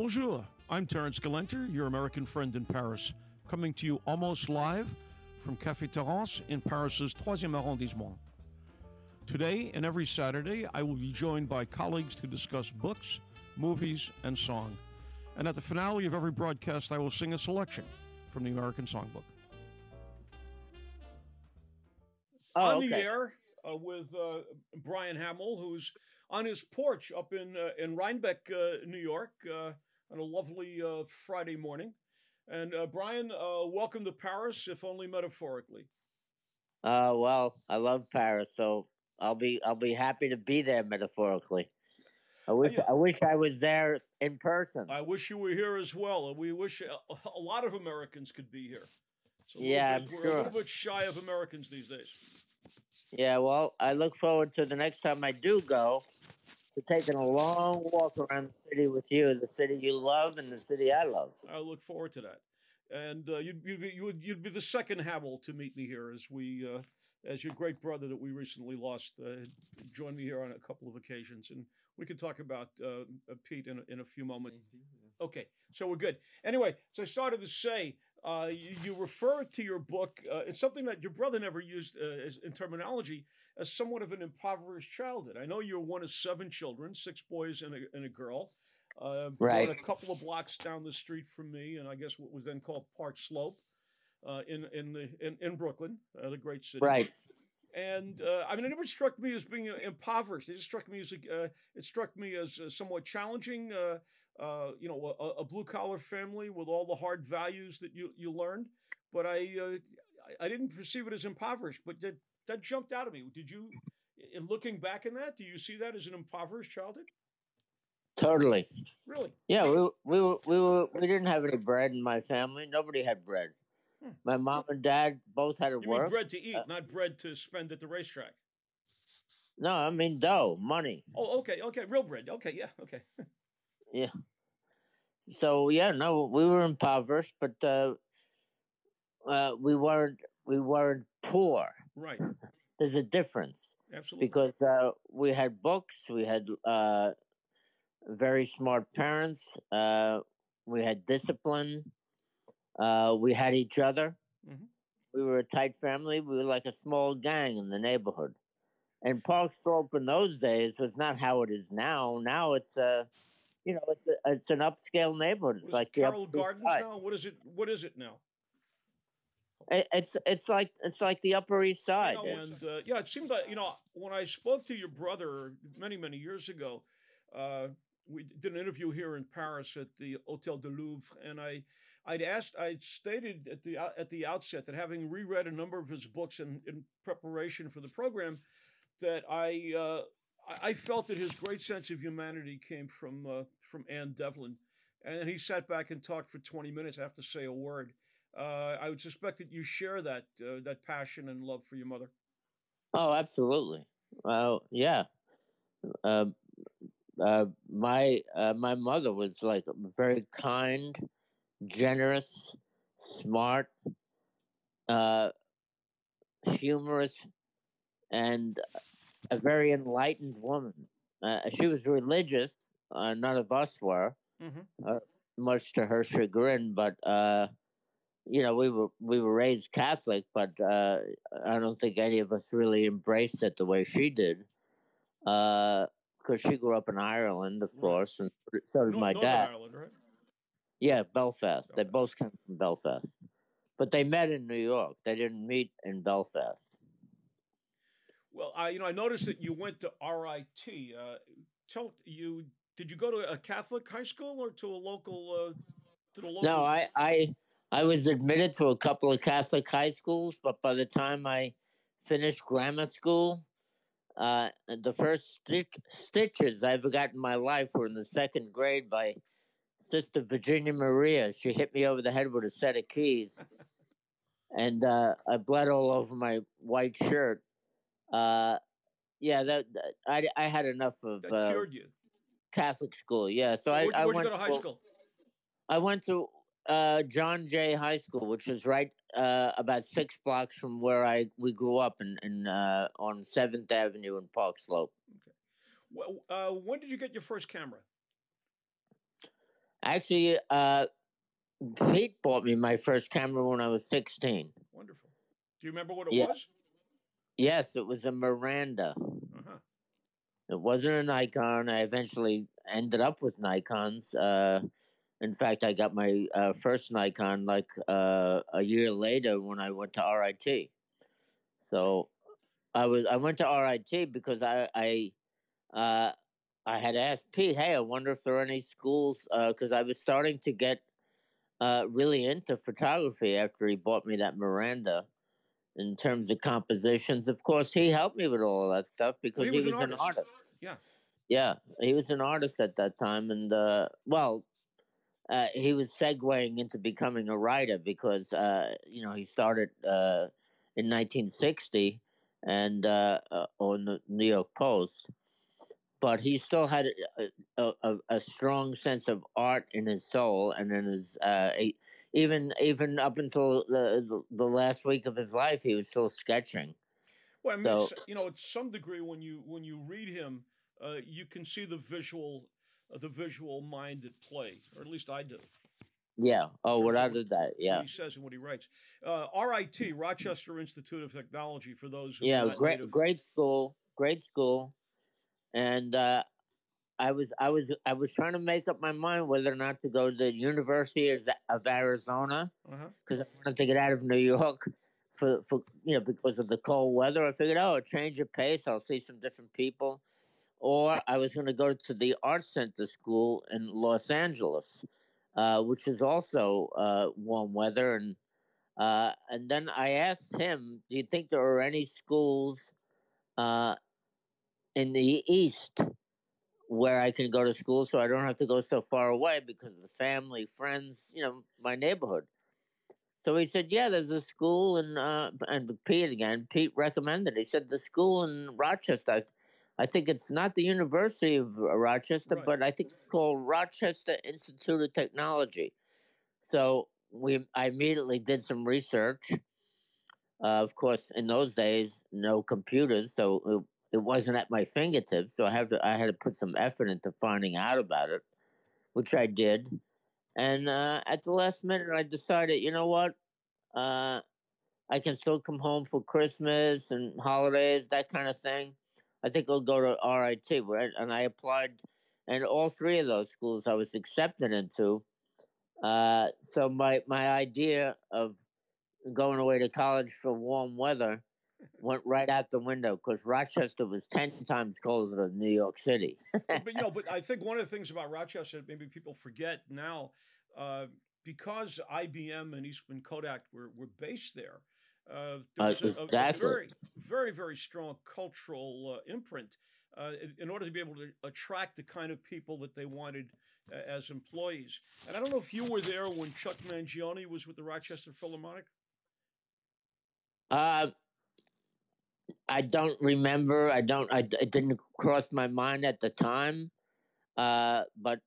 Bonjour, I'm Terrance Gelenter, your American friend in Paris, coming to you almost live from Café Terrance in Paris's Troisième arrondissement. Today and every Saturday, I will be joined by colleagues to discuss books, movies, and song. And at the finale of every broadcast, I will sing a selection from the American Songbook. Oh, on the air uh, with uh, Brian Hamill, who's on his porch up in uh, in Rhinebeck, uh, New York, uh, on a lovely uh, Friday morning. And uh, Brian, uh, welcome to Paris, if only metaphorically. Uh, well, I love Paris, so I'll be I'll be happy to be there metaphorically. I wish. I wish I was there in person. I wish you were here as well. We wish a, a lot of Americans could be here. Little Yeah, bit- we're a little bit shy of Americans these days. Yeah, well, I look forward to the next time I do go to taking a long walk around the city with you, the city you love and the city I love. I look forward to that. And uh, you'd, you'd, be, you would, you'd be the second Hamill to meet me here as we, uh, as your great brother that we recently lost, uh, joined me here on a couple of occasions. And we can talk about uh, uh, Pete in, a- in a few moments. Okay, so we're good. Anyway, so I started to say, uh, you, you refer to your book, uh, it's something that your brother never used uh, as, in terminology, as somewhat of an impoverished childhood. I know you're one of seven children, six boys and a, and a girl. Uh, Right. a couple of blocks down the street from me, and I guess what was then called Park Slope, uh, in in the in, in Brooklyn, uh, the great city. Right. And uh, I mean, it never struck me as being impoverished. It just struck me as uh, it struck me as uh, somewhat challenging. Uh, uh, you know, a, a blue collar family with all the hard values that you you learned. But I uh, I- didn't perceive it as impoverished. But that that jumped out at me. Did you? In looking back in that, do you see that as an impoverished childhood? Totally. Really? Yeah, we we were, we were we didn't have any bread in my family. Nobody had bread. Hmm. My mom and dad both had to You mean work. bread to eat, Uh, not bread to spend at the racetrack? No, I mean dough, money. Oh, okay, okay, real bread. Okay, yeah, okay. Yeah. So yeah, no, we were impoverished, but uh, uh, we weren't we weren't poor. Right, There's a difference absolutely. because uh, we had books, we had uh, very smart parents, uh, we had discipline, uh, we had each other. Mhm. We were a tight family. We were like a small gang in the neighborhood. And Park Slope in those days was not how it is now. Now it's a, you know, it's a, it's an upscale neighborhood. It's like it, Carroll Gardens Side. now? What is it? What is it now? It- It's it's like it's like the Upper East Side. You know, and uh, yeah, it seemed like you know when I spoke to your brother many many years ago, uh, we did an interview here in Paris at the Hotel de Louvre, and I I'd asked I'd stated at the at the outset that having reread a number of his books in, in preparation for the program, that I uh, I I felt that his great sense of humanity came from uh, from Anne Devlin, and he sat back and talked for twenty minutes. I have to say a word. Uh, I would suspect that you share that uh, that passion and love for your mother. Oh, absolutely. Well, yeah. Um, uh, my uh, my mother was like very kind, generous, smart, uh, humorous, and a very enlightened woman. Uh, she was religious. Uh, none of us were, Mm-hmm. much to her chagrin. But uh, you know, we were we were raised Catholic, but uh, I don't think any of us really embraced it the way she did. Because she grew up in Ireland, of course, and so did my dad. Ireland, right? Yeah, Belfast. They both came from Belfast, but they met in New York. They didn't meet in Belfast. Well, I you know I noticed that you went to RIT. Uh, tell you did you go to a Catholic high school or to a local uh, to the local? No, I, I I was admitted to a couple of Catholic high schools, but by the time I finished grammar school, uh, the first stitch, stitches I ever got in my life were in the second grade by Sister Virginia Maria. She hit me over the head with a set of keys, and uh, I bled all over my white shirt. Uh, yeah, that, that- I I had enough of that uh, cured you. Catholic school. Yeah, so I where'd I where'd you went go to high school? I went to uh, John Jay High School, which is right uh, about six blocks from where I we grew up in, in uh, on Seventh Avenue in Park Slope. Okay. Well, uh, when did you get your first camera? Actually, uh, Pete bought me my first camera when I was 16. Wonderful. Do you remember what it Yeah. was? Yes, it was a Miranda. Uh-huh. It wasn't a Nikon. I eventually ended up with Nikons. Uh, in fact, I got my uh, first Nikon like uh, a year later when I went to RIT. So I was I went to RIT because I I uh, I had asked Pete, hey, I wonder if there are any schools because I was starting to get uh, really into photography after he bought me that Miranda. In terms of compositions, of course, he helped me with all of that stuff because he was an artist. Yeah. yeah, he was an artist at that time, and uh, well, uh, he was segueing into becoming a writer because uh, you know he started uh, in 1960 and uh, uh, on the New York Post, but he still had a, a, a, strong sense of art in his soul and in his uh, even even up until the the last week of his life, he was still sketching. Well, I mean, So- you know, to some degree, when you when you read him, uh, you can see the visual, the visual mind at play, or at least I do. Yeah. Oh, what I did that. Yeah. He says and what he writes. Uh, RIT, Rochester Institute of Technology, for those who yeah great native. great school great school and uh i was i was i was trying to make up my mind whether or not to go to the university of, of arizona Uh-huh. because i wanted to get out of new york for for you know because of the cold weather i figured oh a change of pace i'll see some different people or i was going to go to the art center school in los angeles uh, which is also uh, warm weather and uh, and then I asked him, "Do you think there are any schools uh, in the east where I can go to school, so I don't have to go so far away because of the family, friends, you know, my neighborhood?" So he said, "Yeah, there's a school in uh, and Pete again. Pete recommended. He said the school in Rochester. I, think it's not the University of Rochester, Right. but I think it's called Rochester Institute of Technology." So we, I immediately did some research. Uh, of course, in those days, no computers, so it, it wasn't at my fingertips. So I had to, I had to put some effort into finding out about it, which I did. And uh, at the last minute, I decided, you know what, uh, I can still come home for Christmas and holidays, that kind of thing. I think I'll go to RIT, right? And I applied, and all three of those schools I was accepted into. Uh, so my my idea of going away to college for warm weather went right out the window because Rochester was ten times colder than New York City. but you know, but I think one of the things about Rochester that maybe people forget now, uh, because IBM and Eastman Kodak were, were based there, uh, there Uh, was a, a- a very, very, very strong cultural uh, imprint uh, in, in order to be able to attract the kind of people that they wanted uh, as employees. And I don't know if you were there when Chuck Mangione was with the Rochester Philharmonic. Uh, I don't remember. I don't. I it didn't cross my mind at the time. Uh, but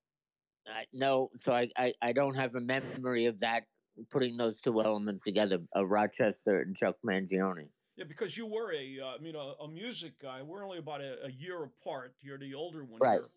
I no. So I, I I don't have a memory of that. Putting those two elements together, of Rochester and Chuck Mangione. Yeah, because you were a, uh, I mean, a, a music guy. We're only about a, a year apart. You're the older one Right. here.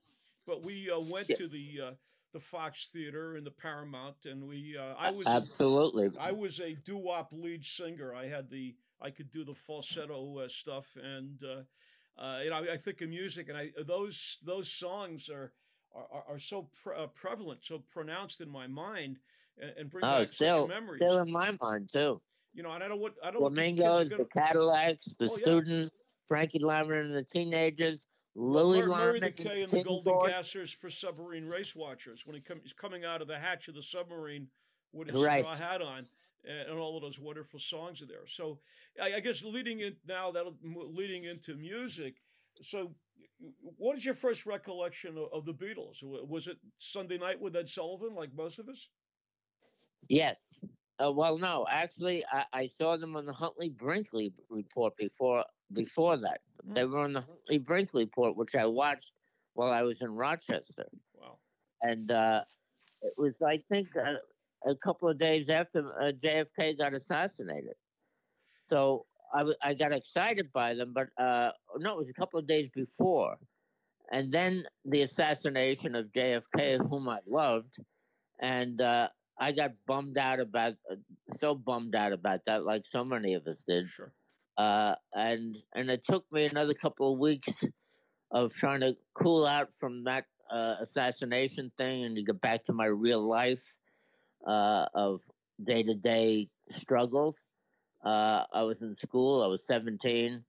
But we uh, went Yeah. to the uh, the Fox Theater and the Paramount, and we. Uh, I was. Absolutely. I was a doo wop lead singer. I had the. I could do the falsetto uh, stuff, and uh, uh, you know, I, I think of music, and I those those songs are are, are so pre- uh, prevalent, so pronounced in my mind, and, and bring Oh, back still, memories. still in my mind too. you know, and I don't what I don't. know what these kids Flamingos, the gonna- Cadillacs, the Oh, yeah. students, Frankie Lymon and the teenagers, Well, Louis Mur- Murray the K and the Golden. Gassers for submarine race watchers when he come, he's coming out of the hatch of the submarine with his Right. straw hat on, and, and all of those wonderful songs are there. So I, I guess leading in now that leading into music. So, what is your first recollection of, of the Beatles? Was it Sunday Night with Ed Sullivan, like most of us? Yes. Uh, well, no, actually, I, I saw them on the Huntley Brinkley report before before that. They Mm. were on the Huntley Brinkley report, which I watched while I was in Rochester, Wow. and uh, it was, I think, uh, a couple of days after uh, JFK got assassinated. So I w- I got excited by them, but uh, no, it was a couple of days before, and then the assassination of JFK, whom I loved, and uh, I got bummed out about uh, so bummed out about that, like so many of us did. Sure. Uh, and and it took me another couple of weeks of trying to cool out from that uh, assassination thing and to get back to my real life uh, of day to day struggles. Uh, I was in school. I was seventeen,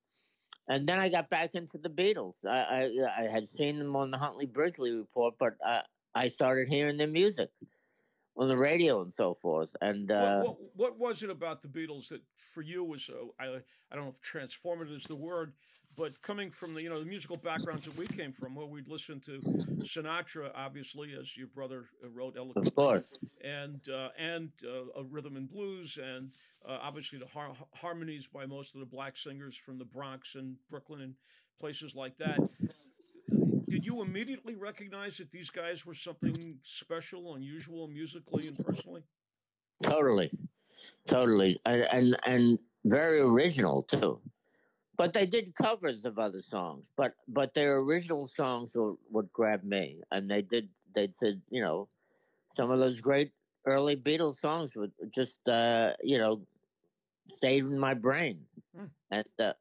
and then I got back into the Beatles. I I, I had seen them on the Huntley Brinkley report, but I, I started hearing their music on the radio and so forth. And uh, what, what, what, was it about the Beatles that for you was uh, I I don't know if transformative is the word, but coming from the you know the musical backgrounds that we came from, where we'd listen to Sinatra, obviously, as your brother uh, wrote eloquently, of course, and uh, and uh, rhythm and blues, and uh, obviously the har- harmonies by most of the black singers from the Bronx and Brooklyn and places like that you immediately recognize that these guys were something special, unusual, musically and personally? Totally, totally, and and, and very original too. But they did covers of other songs, but but their original songs would, would grab me, and they did. They did, you know, some of those great early Beatles songs would just, uh, you know, stayed in my brain, mm. and uh,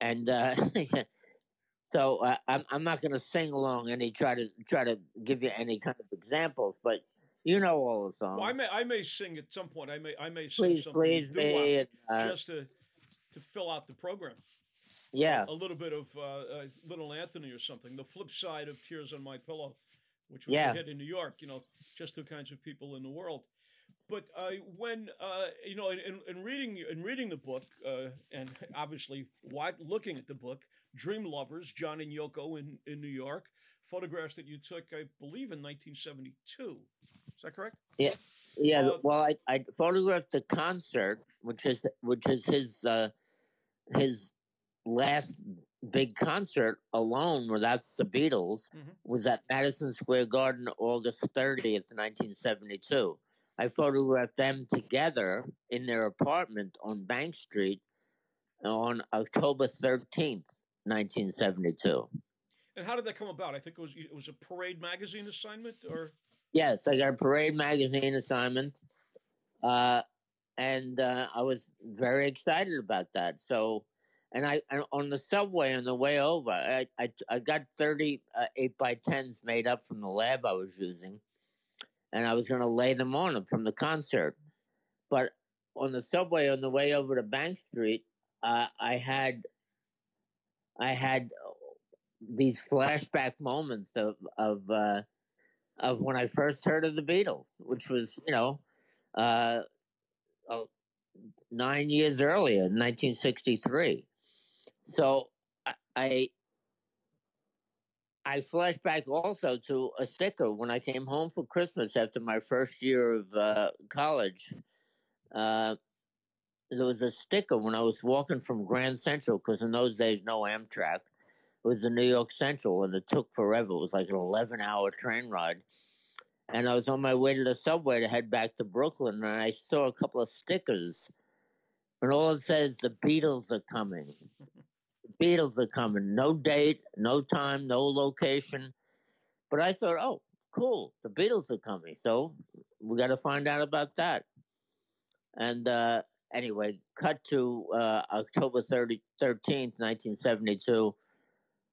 and uh, So uh, I'm I'm not going to sing along any try to try to give you any kind of examples, but you know all the songs. Well, I may I may sing at some point. I may I may sing please, something please me, uh, just to to fill out the program. Yeah, a, a little bit of uh, uh, Little Anthony or something. The flip side of Tears on My Pillow, which was yeah. a hit in New York. You know, just two kinds of people in the world. But uh, when uh, you know, in, in, reading in reading the book, uh, and obviously looking at the book, Dream Lovers, John and Yoko in, in New York, photographs that you took, I believe, in 1972. Is that correct? Yeah, yeah. Uh, well, I, I photographed the concert, which is which is his uh, his last big concert alone without the Beatles mm-hmm. was at Madison Square Garden, August 30th, 1972. I photographed them together in their apartment on Bank Street on October 13th, 1972. And how did that come about? I think it was it was a Parade magazine assignment, or yes, I got a Parade magazine assignment, uh, and uh, I was very excited about that. So, and I and on the subway on the way over, I I, I got thirty uh, eight by tens made up from the lab I was using, and I was going to lay them on them from the concert, but on the subway on the way over to Bank Street, uh, I had I had these flashback moments of of uh, of when I first heard of the Beatles, which was you know uh, nine years earlier, 1963. So I I flash back also to a sticker when I came home for Christmas after my first year of uh, college. Uh, there was a sticker when I was walking from Grand Central because in those days no Amtrak. It was the New York Central, and it took forever. It was like an eleven-hour train ride, and I was on my way to the subway to head back to Brooklyn, and I saw a couple of stickers, and all it says the Beatles are coming. the Beatles are coming. No date, no time, no location. But I thought, oh, cool, the Beatles are coming. So we got to find out about that. And uh, anyway, cut to uh, October 30, 13th, 1972.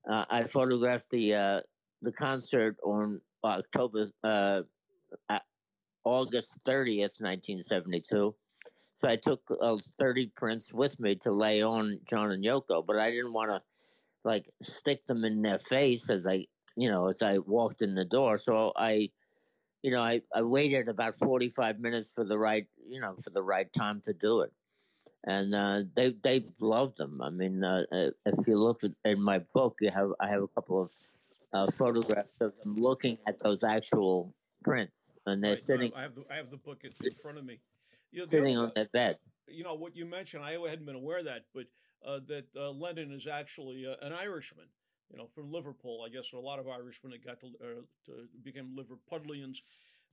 Uh, I photographed the uh, the concert on October uh, August 30th, 1972. So I took uh, 30 prints with me to lay on John and Yoko, but I didn't want to like stick them in their face as I, you know, as I walked in the door. So I you know, I, I waited about 45 minutes for the right, you know, for the right time to do it. And uh, they they loved them. I mean, uh, uh if you look at, in my book, you have I have a couple of uh, photographs of them looking at those actual prints, and they're right, sitting. I have the I have the book in front of me. You know, sitting other, on that bed. You know what you mentioned. I hadn't been aware of that, but uh, that uh, Lennon is actually an Irishman you know, from Liverpool. I guess a lot of Irishmen that got to, uh, to became Liverpudlians.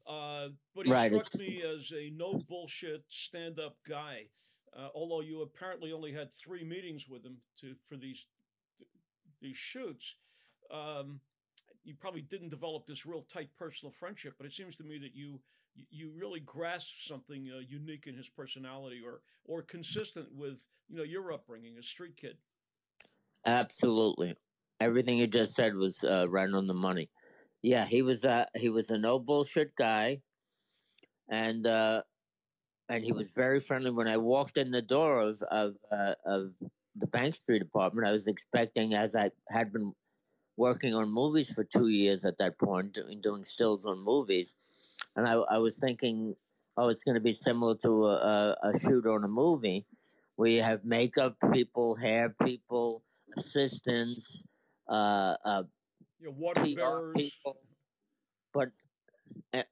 Uh, but he right. struck me as a no bullshit stand up guy. Uh, although you apparently only had three meetings with him to for these these shoots. Um, you probably didn't develop this real tight personal friendship, but it seems to me that you you really grasp something uh, unique in his personality, or or consistent with you know your upbringing, a street kid. Absolutely, everything you just said was uh, right on the money. Yeah, he was a he was a no bullshit guy, and uh, and he was very friendly. When I walked in the door of of uh, of the Bank Street apartment, I was expecting, as I had been working on movies for two years at that point, doing, doing stills on movies, and I, I was thinking, oh, it's going to be similar to a, a, shoot on a movie, where you have makeup people, hair people, assistants, uh, uh, yeah, water PR bearers. People, but uh,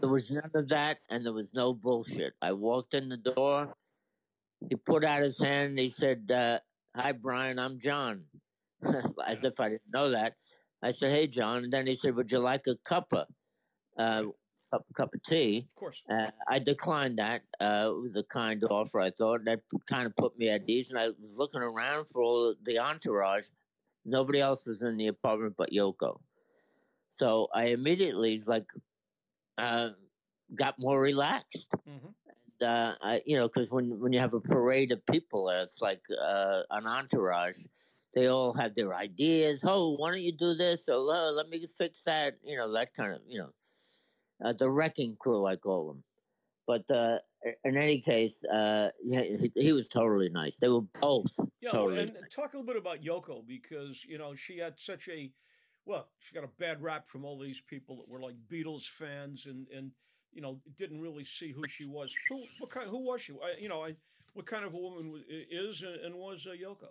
there was none of that, and there was no bullshit. I walked in the door. He put out his hand. And he said, uh, "Hi, Brian. I'm John." As if I didn't know that. I said, "Hey, John." And then he said, "Would you like a cuppa, uh, cup, cup of tea?" Of course. Uh, I declined that. Uh, it was a kind offer. I thought that kind of put me at ease, and I was looking around for all the entourage. Nobody else was in the apartment but Yoko. So I immediately like uh, got more relaxed. Mm-hmm. And, uh, I, you know, because when when you have a parade of people, it's like uh, an entourage. They all have their ideas. Oh, why don't you do this? Oh, let me fix that. You know, that kind of you know, uh, the wrecking crew, I call them. But uh, in any case, uh, yeah, he, he, was totally nice. They were both. Yeah, totally and talk a little bit about Yoko because you know she had such a well, she got a bad rap from all these people that were like Beatles fans and and you know didn't really see who she was. Who what kind? Who was she? I, you know, I, what kind of a woman was, is and was uh, Yoko?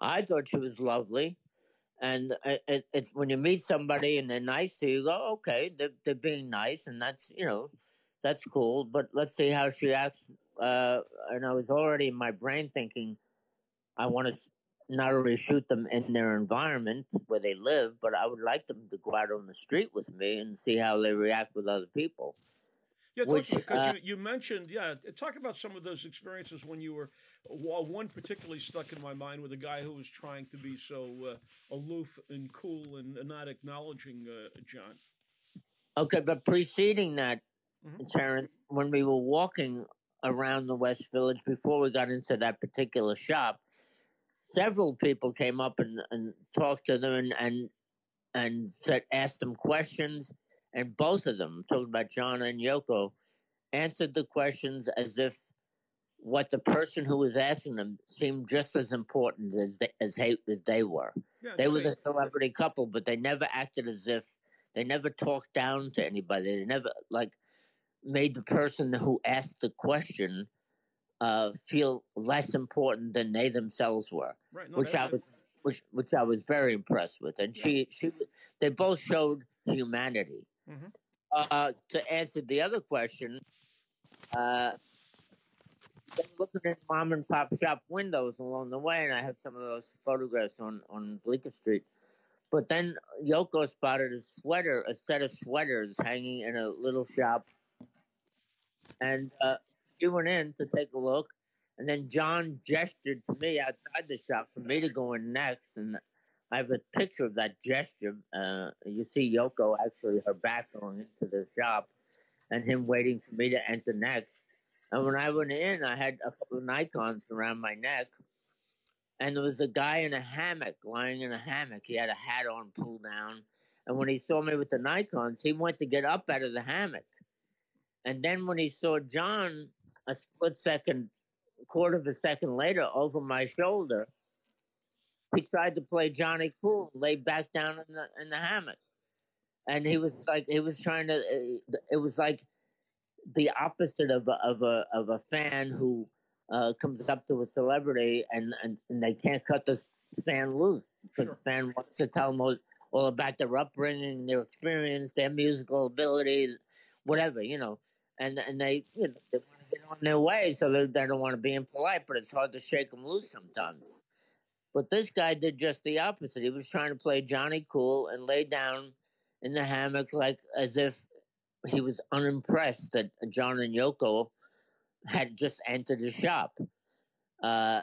I thought she was lovely, and it, it's when you meet somebody and they're nice to you, you go, okay, they're, they're being nice, and that's you know, that's cool. But let's see how she acts. Uh, and I was already in my brain thinking, I want to not only shoot them in their environment where they live, but I would like them to go out on the street with me and see how they react with other people. Yeah, which, because uh, you, you mentioned, yeah, talk about some of those experiences when you were, well, one particularly stuck in my mind with a guy who was trying to be so uh, aloof and cool and, not acknowledging uh, John. Okay, but preceding that, mm-hmm. Terrance, when we were walking around the West Village before we got into that particular shop, several people came up and, and talked to them and, and and said asked them questions and both of them talking about John and Yoko answered the questions as if what the person who was asking them seemed just as important as they, as, they, as they were. Yeah, they were the celebrity couple, but they never acted as if they never talked down to anybody. They never like made the person who asked the question uh, feel less important than they themselves were, right, no, which I was, which which I was very impressed with. And yeah. she she they both showed humanity. Mm-hmm. Uh, to answer the other question, uh, looking at mom and pop shop windows along the way, and I have some of those photographs on on Bleecker Street. But then Yoko spotted a sweater, a set of sweaters hanging in a little shop, and uh, went in to take a look, and then John gestured to me outside the shop for me to go in next. And I have a picture of that gesture. Uh, you see Yoko actually her back going into the shop, and him waiting for me to enter next. And when I went in, I had a couple of Nikons around my neck, and there was a guy in a hammock, lying in a hammock. He had a hat on, pulled down. And when he saw me with the Nikons, he went to get up out of the hammock. And then when he saw John a split second, quarter of a second later, over my shoulder, he tried to play Johnny Cool, lay back down in the in the hammock, and he was like, he was trying to. It was like the opposite of a, of a of a fan who uh, comes up to a celebrity and, and, and they can't cut the fan loose because sure. the fan wants to tell them all, all about their upbringing, their experience, their musical abilities, whatever you know, and and they you know, they get on their way, so they, they don't want to be impolite, but it's hard to shake them loose sometimes. But this guy did just the opposite. He was trying to play Johnny Cool and lay down in the hammock like as if he was unimpressed that John and Yoko had just entered the shop. Uh,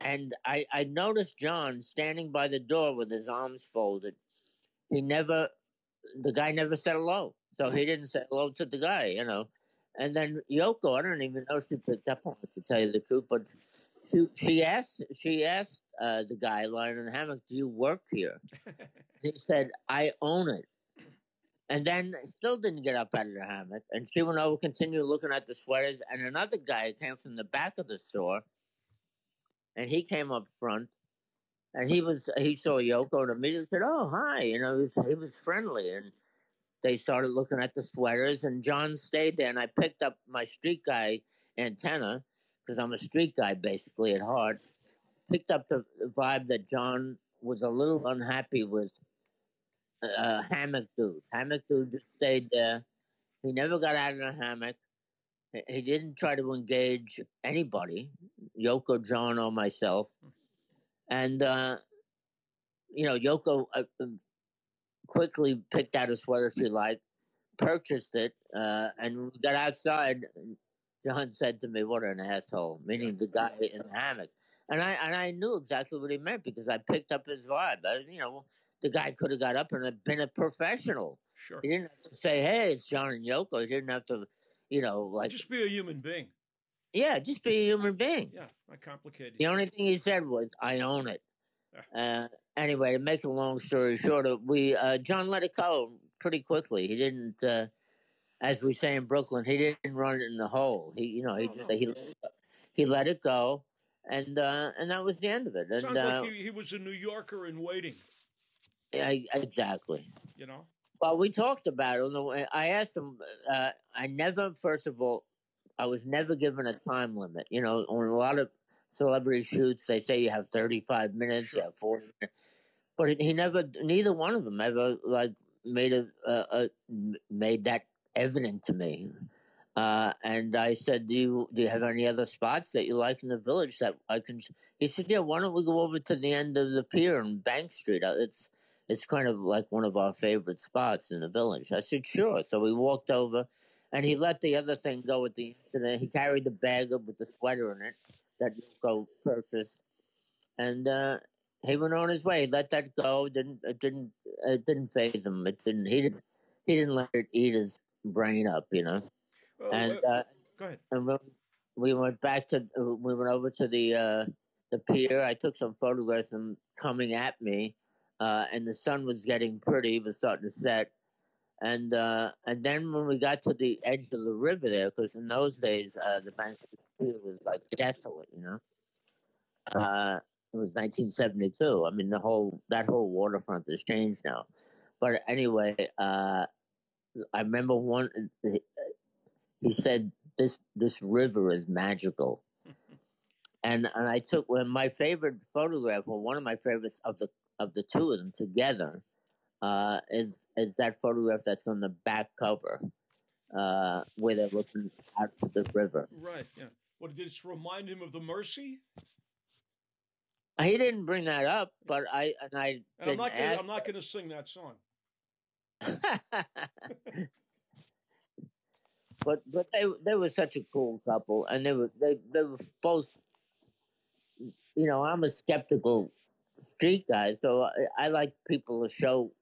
and I, I noticed John standing by the door with his arms folded, he never, the guy never said hello. So he didn't say hello to the guy, you know. And then Yoko, I don't even know if she picked up on it to tell you the truth, but she, she asked she asked uh, the guy lying in the hammock, "Do you work here?" he said, "I own it." And then still didn't get up out of the hammock. And she went over, continued looking at the sweaters. And another guy came from the back of the store, and he came up front, and he was he saw Yoko and immediately said, "Oh, hi," you know, he was, he was friendly, and they started looking at the sweaters. And John stayed there, and I picked up my street guy antenna because I'm a street guy basically at heart. Picked up the vibe that John was a little unhappy with uh, hammock dude. Hammock dude just stayed there. He never got out of the hammock. He didn't try to engage anybody, Yoko, John, or myself. And, uh, you know, Yoko uh, quickly picked out a sweater she liked, purchased it, uh, and we got outside. John said to me, "What an asshole," meaning the guy in the hammock. And I and I knew exactly what he meant because I picked up his vibe. I, you know, the guy could have got up and been a professional. Sure. He didn't have to say, "Hey, it's John and Yoko." He didn't have to, you know, like just be a human being. Yeah, just be a human being. Yeah, not complicated. The only thing he said was, "I own it." Uh, anyway, to make a long story short, we uh, John let it go pretty quickly. He didn't, uh, as we say in Brooklyn, he didn't run it in the hole. He, you know, he Oh, just he he let it go, and uh, and that was the end of it. And Sounds uh, like he, he was a New Yorker in waiting. yeah, exactly. You know. Well, we talked about it. On the way. I asked him. Uh, I never, first of all, I was never given a time limit. You know, on a lot of celebrity shoots, they say you have thirty-five minutes, you have forty. minutes. But he never, neither one of them ever like made a, a, a made that evident to me. Uh, and I said, "Do you do you have any other spots that you like in the village that I can?" He said, "Yeah, why don't we go over to the end of the pier on Bank Street? Uh, It's it's kind of like one of our favorite spots in the village." I said, "Sure." So we walked over, and he let the other thing go at the incident. He carried the bag with the sweater in it that Yoko purchased, and uh, he went on his way. He let that go. Didn't it didn't it didn't faze him. It didn't. He didn't. He didn't let it eat his brain up. You know. Well, And uh, uh, go ahead. and when we went back to uh, we went over to the uh the pier i took some photographs of them coming at me uh and the sun was getting pretty it was starting to set and uh and then when we got to the edge of the river there because in those days uh the bank of the pier was like desolate you know uh it was 1972 i mean the whole that whole waterfront has changed now but anyway uh i remember one he said this this river is magical and and i took when my favorite photograph or one of my favorites of the of the two of them together uh is is that photograph that's on the back cover uh where they're looking out to the river Right. Yeah. What did this remind him of the Mersey? He didn't bring that up but i and i And I'm didn't gonna, I'm not going to sing that song. but but they they were such a cool couple, and they were they they were both. You know, I'm a skeptical street guy, so I, I like people to show.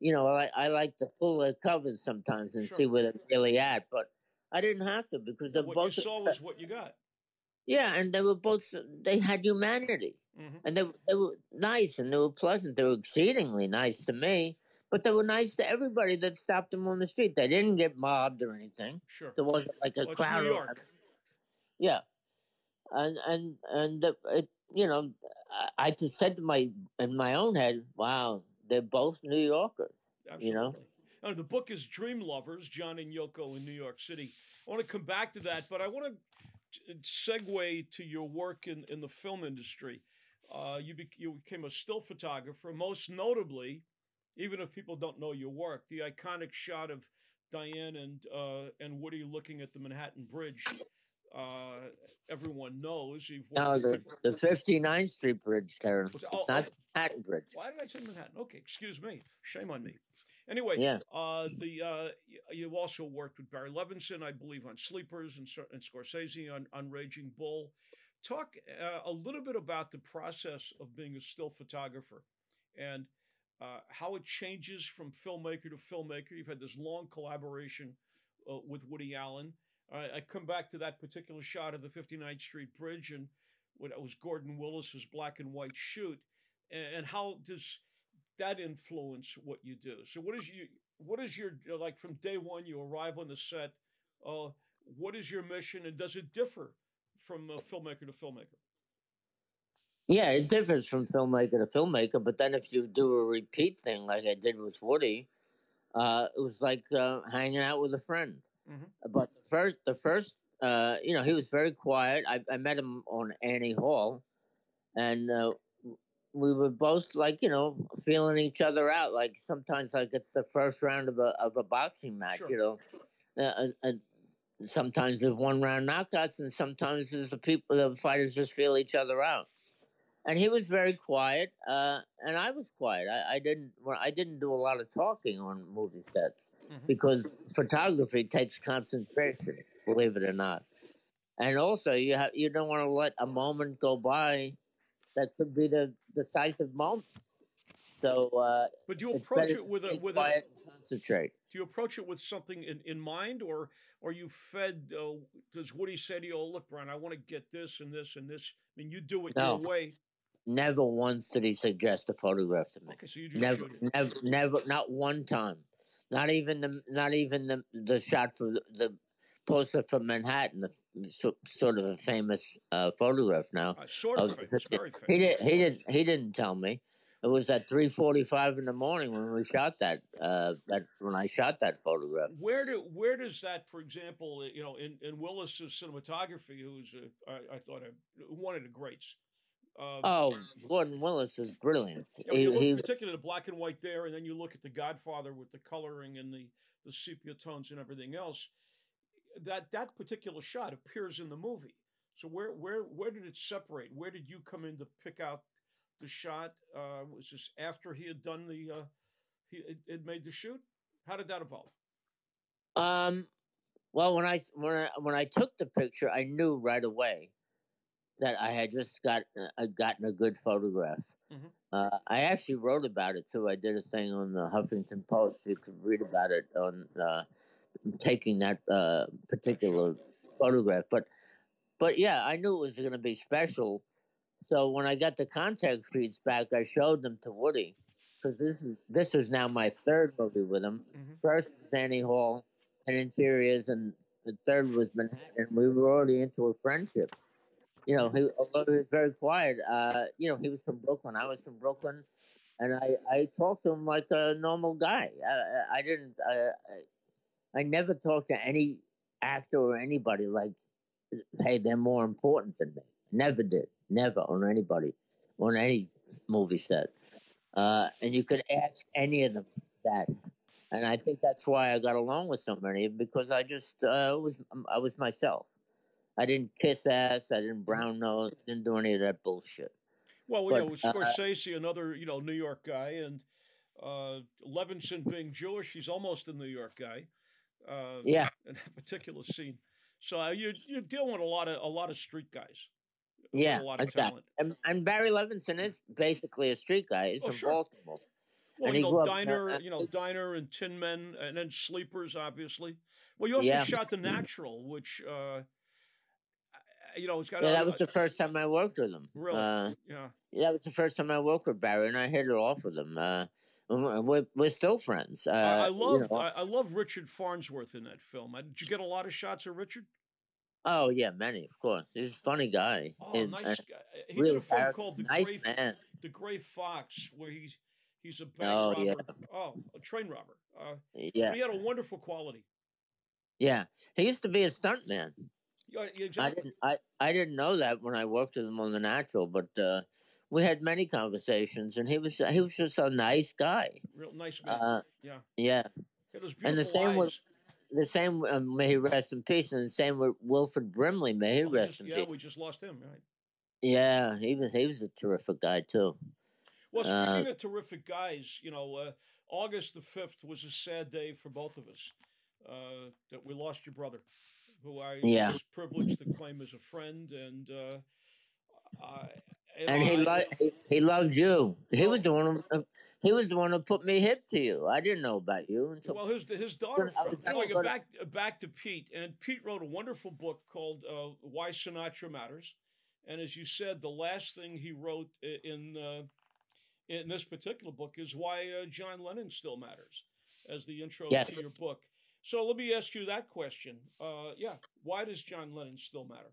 You know, I I like to pull their covers sometimes and Sure. see where they're really at, but I didn't have to because they're what you both. saw was what you got. yeah, and they were both. They had humanity hmm and they, they were nice and they were pleasant. They were exceedingly nice to me, but they were nice to everybody that stopped them on the street. They didn't get mobbed or anything. Sure. There wasn't like a Well, crowd. New. York. Yeah, and and and it, you know, I, just said to my in my own head, "Wow, they're both New Yorkers." Absolutely. You know? Uh, the book is Dream Lovers, John and Yoko in New York City. I want to come back to that, but I want to segue to your work in, in the film industry. Uh, you, bec you became a still photographer, most notably, even if people don't know your work, the iconic shot of Diane and uh, and Woody looking at the Manhattan Bridge. Uh, everyone knows. You've No, the the 59th Street Bridge, Terrance. Was- It's oh, not oh. Manhattan Bridge. Why did I say Manhattan? Okay, excuse me. Shame on me. Anyway, Yeah. uh, the uh, you also worked with Barry Levinson, I believe, on Sleepers and, and Scorsese on, on Raging Bull. Talk uh, a little bit about the process of being a still photographer, and uh, how it changes from filmmaker to filmmaker. You've had this long collaboration uh, with Woody Allen. I come back to that particular shot of the 59th Street Bridge and what was Gordon Willis's black and white shoot, and, how does that influence what you do? So, what is you? What is your like from day one? You arrive on the set. Uh, what is your mission, and does it differ from filmmaker to filmmaker? Yeah, it differs from filmmaker to filmmaker. But then, if you do a repeat thing like I did with Woody, uh, it was like uh, hanging out with a friend. Mm-hmm. But the first, the first, uh, you know, he was very quiet. I, I met him on Annie Hall, and uh, we were both like, you know, feeling each other out. Like sometimes, like it's the first round of a of a boxing match. Sure. You know, uh, uh, sometimes there's one round knockouts, and sometimes there's the people, the fighters just feel each other out. And he was very quiet, uh, and I was quiet. I, I didn't, I didn't do a lot of talking on movie sets mm-hmm. because photography takes concentration, believe it or not. And also, you have you don't want to let a moment go by that could be the decisive moment. So, uh, but you approach it with a with a concentrate? Do you approach it with something in, in mind, or or you fed? Uh, does Woody say to you, "Oh, look, Brian, I want to get this and this and this"? I mean, you do it no. your way. Never once did he suggest a photograph to me. Okay, so you just never, never, never, not one time. Not even the, not even the the shot for the, the poster for Manhattan, the so, sort of a famous uh, photograph now. Uh, sort of, famous, very famous. He did, he did, he didn't tell me. It was at three forty-five in the morning when we shot that. Uh, that when I shot that photograph. Where do where does that, for example, you know, in in Willis's cinematography, who's a, I, I thought a, one of the greats. Um, oh, Gordon Willis is brilliant. Yeah, he, you look he, particularly the black and white there, and then you look at the Godfather with the coloring and the the sepia tones and everything else. That that particular shot appears in the movie. So where where where did it separate? Where did you come in to pick out the shot? Uh, was this after he had done the uh, he had made the shoot? How did that evolve? Um, well, when I when I, when I took the picture, I knew right away that I had just got uh, gotten a good photograph. Mm-hmm. Uh, I actually wrote about it too. I did a thing on the Huffington Post. You could read about it on uh, taking that uh, particular photograph. But but yeah, I knew it was going to be special. So when I got the contact sheets back, I showed them to Woody because this is this is now my third movie with him. Mm-hmm. First was Annie Hall and Interiors, and the third was Manhattan. We were already into a friendship you know, he, although he was very quiet, uh, you know, he was from Brooklyn. I was from Brooklyn, and I, I talked to him like a normal guy. I, I didn't, I, I never talked to any actor or anybody like, hey, they're more important than me. Never did. Never on anybody, on any movie set. Uh, and you could ask any of them that. And I think that's why I got along with so many because I just uh, was I was myself. I didn't kiss ass. I didn't brown nose. Didn't do any of that bullshit. Well, but, you know, uh, Scorsese, uh, another you know New York guy, and uh, Levinson being Jewish, he's almost a New York guy. Uh, yeah, in a particular scene. So uh, you you're dealing with a lot of a lot of street guys. Yeah, a lot of exactly. talent. And, and, Barry Levinson is basically a street guy. He's oh, from sure. Baltimore. Well, and you know, Diner, up, uh, you know, Diner and Tin Men, and then Sleepers, obviously. Well, you also yeah. shot The Natural, which uh, you know, it's got. Yeah, that was the first time I worked with him. Really? Uh, yeah. Yeah, that was the first time I worked with Barry, and I hit it off with him. Uh, we're, we're still friends. Uh, I, I love you know. I, I, love Richard Farnsworth in that film. Did you get a lot of shots of Richard? Oh yeah, many of course. He's a funny guy. Oh, and, nice guy. He really did a film called The nice Gray man. The Gray Fox, where he's he's a bank oh, robber. Yeah. Oh, a train robber. Uh, yeah, he had a wonderful quality. Yeah, he used to be a stuntman. Yeah, exactly. I didn't. I, I didn't know that when I worked with him on the Natural, but uh, we had many conversations, and he was he was just a nice guy. Real nice man. Uh, yeah. Yeah. And the same eyes. with the same. Uh, may he rest in peace, and the same with Wilford Brimley. May he oh, rest just, in yeah, peace. Yeah, we just lost him. Right. Yeah, he was he was a terrific guy too. Well, speaking uh, of terrific guys, you know, uh, August the fifth was a sad day for both of us. Uh, that we lost your brother who I yeah. was privileged to claim as a friend, and uh, I, and he, lo- he, he loved you. He was the one. He was the one who put me hip to you. I didn't know about you until. Well, his his daughter. From, you know, I go back back to Pete, and Pete wrote a wonderful book called uh, "Why Sinatra Matters," and as you said, the last thing he wrote in uh, in this particular book is why uh, John Lennon still matters, as the intro Yes. to your book. So let me ask you that question. Uh, yeah, why does John Lennon still matter?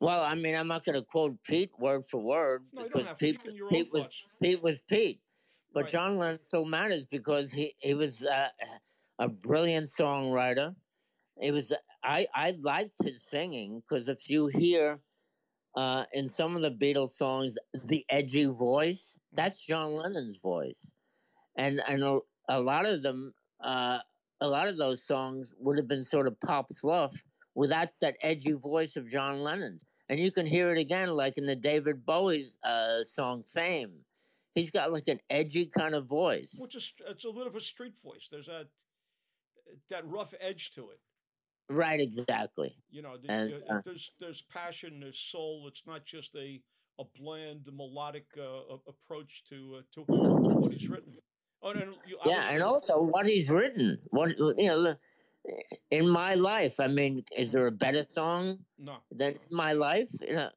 Well, I mean, I'm not going to quote Pete word for word No, because Pete, can your own Pete was. Pete was Pete, but Right. John Lennon still matters because he he was uh, a brilliant songwriter. It was I I liked his singing because if you hear uh, in some of the Beatles songs the edgy voice, that's John Lennon's voice, and and a, a lot of them uh, a lot of those songs would have been sort of pop fluff without that edgy voice of John Lennon's. And you can hear it again, like in the David Bowie uh, song "Fame." He's got like an edgy kind of voice. Which is it's a little of a street voice. There's that that rough edge to it. Right, exactly. You know, the, And, uh, there's there's passion, there's soul. It's not just a a bland melodic uh, approach to uh, to what he's written. Oh, and you, Yeah, and also what he's written. What you know, in my life. I mean, is there a better song no, than my life? You know,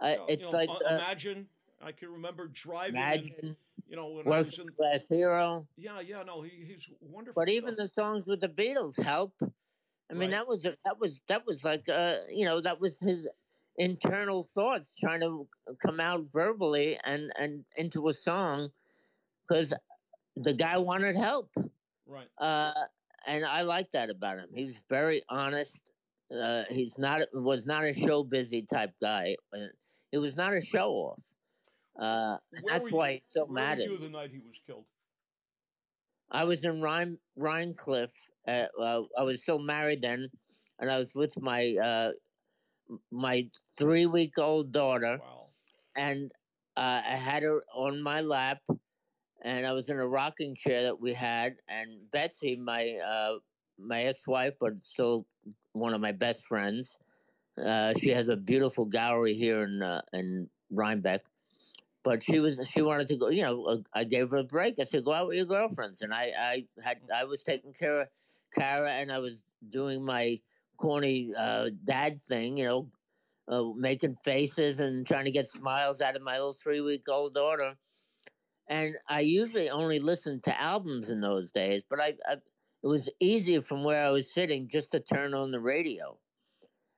I, no, it's you know, like uh, imagine. I can remember driving. and, imagine you know, when I was in. class hero. Yeah, yeah, no, he, he's wonderful. But even the songs with the Beatles help. I mean, Right. that was a, that was that was like uh, you know that was his internal thoughts trying to come out verbally and and into a song because the guy wanted help. right. Uh, and I like that about him. He was very honest. Uh, he's not was not a show busy type guy. It was not a show off. Uh, that's why you- it so Where were you the night he was killed? I was in Rhine Rhinecliff. Uh, uh, I was still married then, and I was with my uh, my three week old daughter, Wow. and uh, I had her on my lap, and I was in a rocking chair that we had, and Betsy, my uh, my ex wife, but still one of my best friends. Uh, she has a beautiful gallery here in uh, in Rhinebeck. But she was she wanted to go. You know, uh, I gave her a break. I said, "Go out with your girlfriends." And I I had I was taking care of Kara, and I was doing my corny uh, dad thing. You know, uh, making faces and trying to get smiles out of my little three week old daughter. And I usually only listened to albums in those days, but I, I it was easier from where I was sitting just to turn on the radio.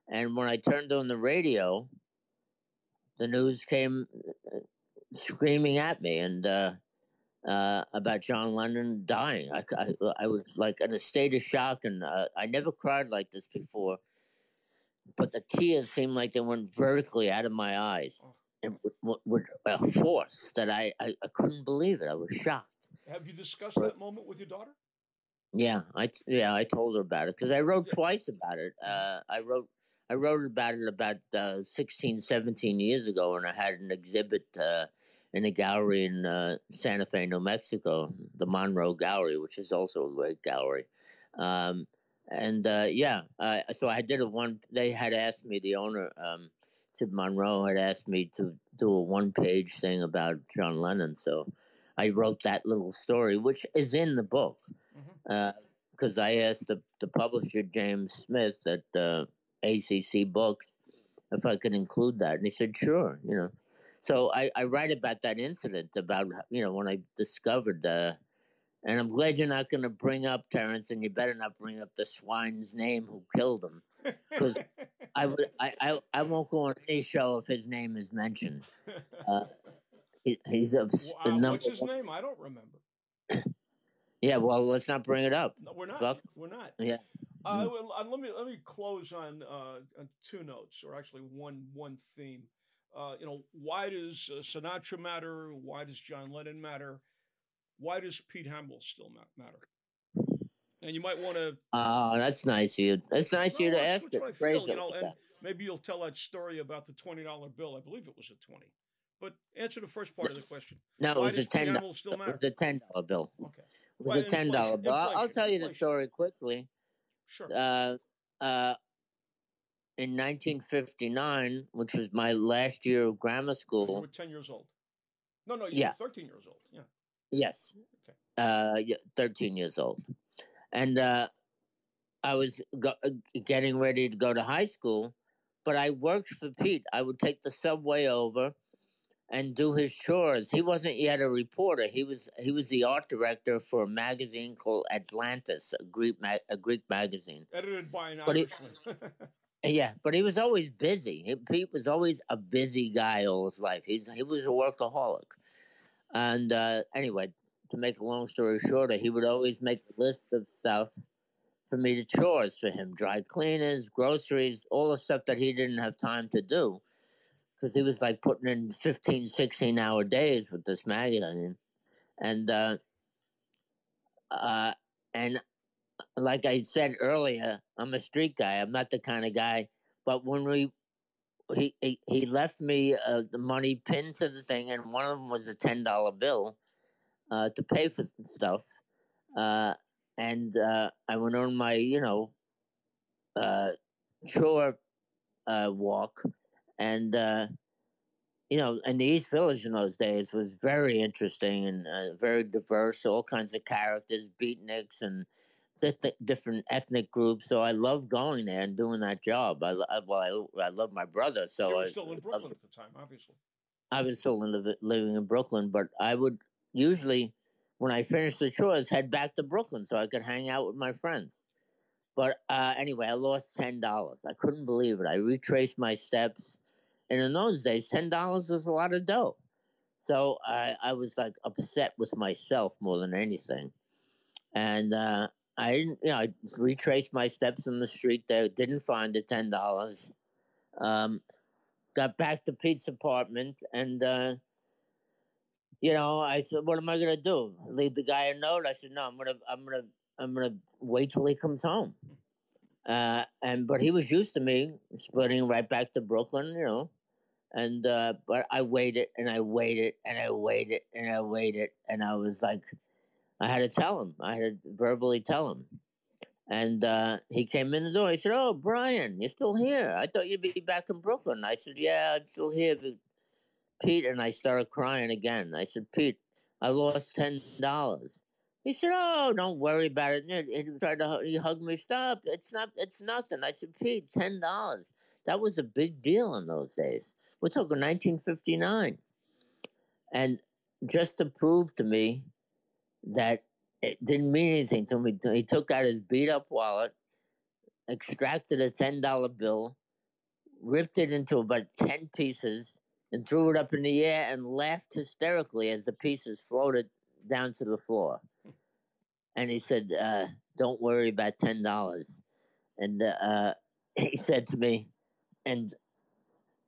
And when I turned on the radio, the news came uh, screaming at me and uh, uh, about John Lennon dying. I, I, I was like in a state of shock, and uh, I never cried like this before. But the tears seemed like they went vertically out of my eyes, with, with a force that I, I, I couldn't believe it. I was shocked. Have you discussed that moment with your daughter? Yeah, I yeah I told her about it because I wrote twice about it. Uh, I wrote I wrote about it about uh, 16, 17 years ago, and I had an exhibit uh, in a gallery in uh, Santa Fe, New Mexico, the Monroe Gallery, which is also a great gallery. Um, and uh, yeah, uh, so I did a one. They had asked me, the owner, um, Sid Monroe, had asked me to do a one-page thing about John Lennon. So I wrote that little story, which is in the book because I asked the, the publisher James Smith at uh, ACC Books if I could include that, and he said sure. You know, so I, I write about that incident about you know when I discovered, uh, and I'm glad you're not going to bring up Terrance, and you better not bring up the swine's name who killed him. 'Cause I would I, I I won't go on any show if his name is mentioned. Uh, He, he's a, wow, what's his one- name? I don't remember. Yeah, well, let's not bring it up. No, we're not. Fuck. We're not. Yeah. Uh, well, uh, let me let me close on, uh, on two notes, or actually one one theme. Uh, you know, why does uh, Sinatra matter? Why does John Lennon matter? Why does Pete Hamill still ma- matter? And you might want to Oh, that's nice of you. That's nice of you to ask what I feel, you know, and that. maybe you'll tell that story about the twenty dollar bill. I believe it was a twenty. But answer the first part of the question. No, it was a ten. It was a ten dollar bill. Okay, It was Well, a ten dollar bill. I'll, I'll tell you the story quickly. sure. Uh, uh, in 1959, which was my last year of grammar school. you were ten years old. No, no, you Yeah. were 13 years old. Yeah. Yes. Okay. Uh, yeah, 13 years old. And uh, I was go- uh, getting ready to go to high school, but I worked for Pete. I would take the subway over and do his chores. He wasn't yet a reporter. He was he was the art director for a magazine called Atlantis, a Greek ma- a Greek magazine. Edited by an But he- Yeah, but he was always busy. He, Pete was always a busy guy all his life. He's he was a workaholic. And uh, anyway, to make a long story shorter, he would always make a list of stuff for me to chores for him dry cleaners, groceries, all the stuff that he didn't have time to do because he was like putting in 15, 16 hour days with this magazine. And, uh, uh, and like I said earlier, I'm a street guy. I'm not the kind of guy. But when we, he he, he left me uh, the money pinned to the thing, and one of them was a ten dollar bill uh, to pay for stuff. Uh, and uh, I went on my, you know, uh, chore uh, walk, and uh, you know, and the East Village in those days was very interesting and uh, very diverse. All kinds of characters, beatniks, and di- different ethnic groups. So I loved going there and doing that job. I, I well, I, I love my brother, so you were I, still in Brooklyn at the time, obviously. I was still in living in Brooklyn, but I would usually, when I finished the chores, head back to Brooklyn so I could hang out with my friends. But uh, anyway, I lost ten dollars. I couldn't believe it. I retraced my steps, and in those days, ten dollars was a lot of dough. So I, I was like upset with myself more than anything, and uh, I didn't. You know, I retraced my steps in the street there. Didn't find the ten dollars. Um, got back to Pete's apartment and uh you know, I said, What am I gonna do? Leave the guy a note? I said, No, I'm gonna I'm gonna I'm gonna wait till he comes home. Uh and but he was used to me splitting right back to Brooklyn, you know. And uh but I waited and I waited and I waited and I waited and I was like I had to tell him. I had to verbally tell him. And uh, he came in the door. He said, "Oh, Brian, you're still here. I thought you'd be back in Brooklyn." I said, "Yeah, I'm still here." Pete and I started crying again. I said, "Pete, I lost ten dollars." He said, "Oh, don't worry about it." And He tried to he hugged me. Stop! It's not. It's nothing. I said, "Pete, ten dollars. That was a big deal in those days. We're talking 1959." And just to prove to me that it didn't mean anything to me. He took out his beat up wallet, extracted a ten dollar bill, ripped it into about ten pieces, and threw it up in the air and laughed hysterically as the pieces floated down to the floor. And he said, uh, "Don't worry about ten dollars." And uh, he said to me, "And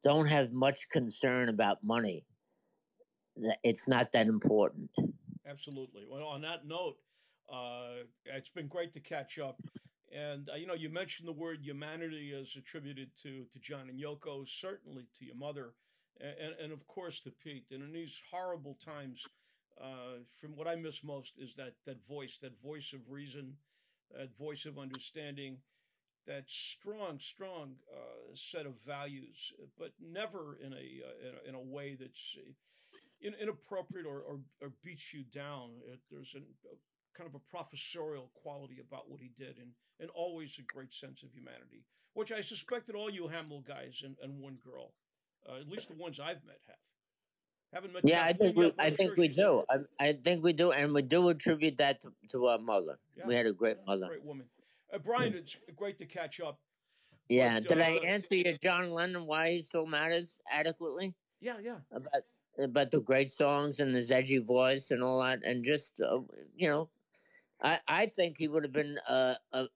don't have much concern about money. It's not that important." Absolutely. Well, on that note, uh, it's been great to catch up. And uh, you know, you mentioned the word humanity as attributed to to John and Yoko, certainly to your mother, and, and of course to Pete. And in these horrible times, uh, from what I miss most is that that voice, that voice of reason, that voice of understanding, that strong, strong uh, set of values, but never in a uh, in a, in a way that's uh, in, inappropriate or, or, or beats you down. It, there's an, a kind of a professorial quality about what he did, and and always a great sense of humanity, which I suspect that all you Hamill guys and, and one girl, uh, at least the ones I've met, have. Haven't met. Yeah, I think we, I think we do. I, I think we do, and we do attribute that to, to our mother. Yeah. We had a great mother. Great woman, uh, Brian. It's great to catch up. Yeah. But, Did I uh, answer your John Lennon why he still matters adequately Yeah, yeah. about about the great songs and his edgy voice and all that, and just uh, you know, I I think he would have been a, a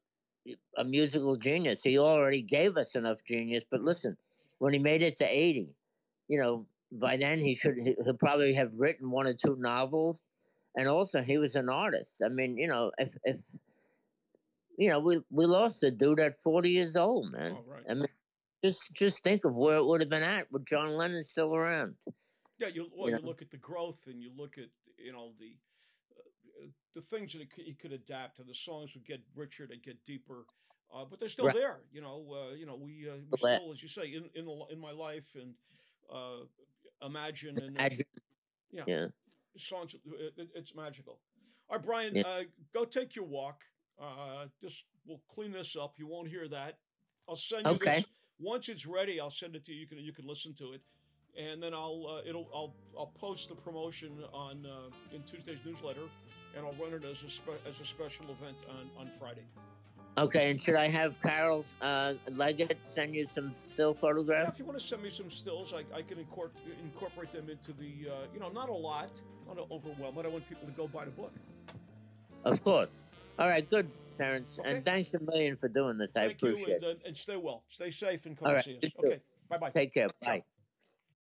a musical genius. He already gave us enough genius, but listen, when he made it to eighty, you know, by then he should he, he'll probably have written one or two novels, and also he was an artist. I mean, you know, if if you know, we we lost a dude at forty years old, man. Oh, right. I mean, just just think of where it would have been at with John Lennon still around. Yeah, you well, You you know? look at the growth, and you look at you know the uh, the things that he could, adapt, and the songs would get richer, they get deeper, uh, but they're still Right. there. You know, uh, you know, we, uh, we still, as you say, in in the, in my life and uh, imagine and Imagine, Yeah. Yeah. songs. It, it- it's magical. All right, Brian, Yeah. uh, go take your walk. Uh, just we'll clean this up. You won't hear that. I'll send you Okay. this once it's ready. I'll send it to you. You can you can listen to it, and then I'll uh, it'll I'll I'll post the promotion on uh, in Tuesday's newsletter, and I'll run it as a spe- as a special event on on Friday. Okay, and should I have Carol's uh, Leggett send you some still Yeah, photographs? if you want to send me some stills, I, I can incorporate incorporate them into the uh, you know not a lot, not to overwhelm it. I want people to go buy the book. Of course. All right, good, Terrance. Okay. And thanks a million for doing this. I Thank you, appreciate and, it. uh, and stay well. Stay safe and come All and see us. Okay, bye bye. Take care. Bye.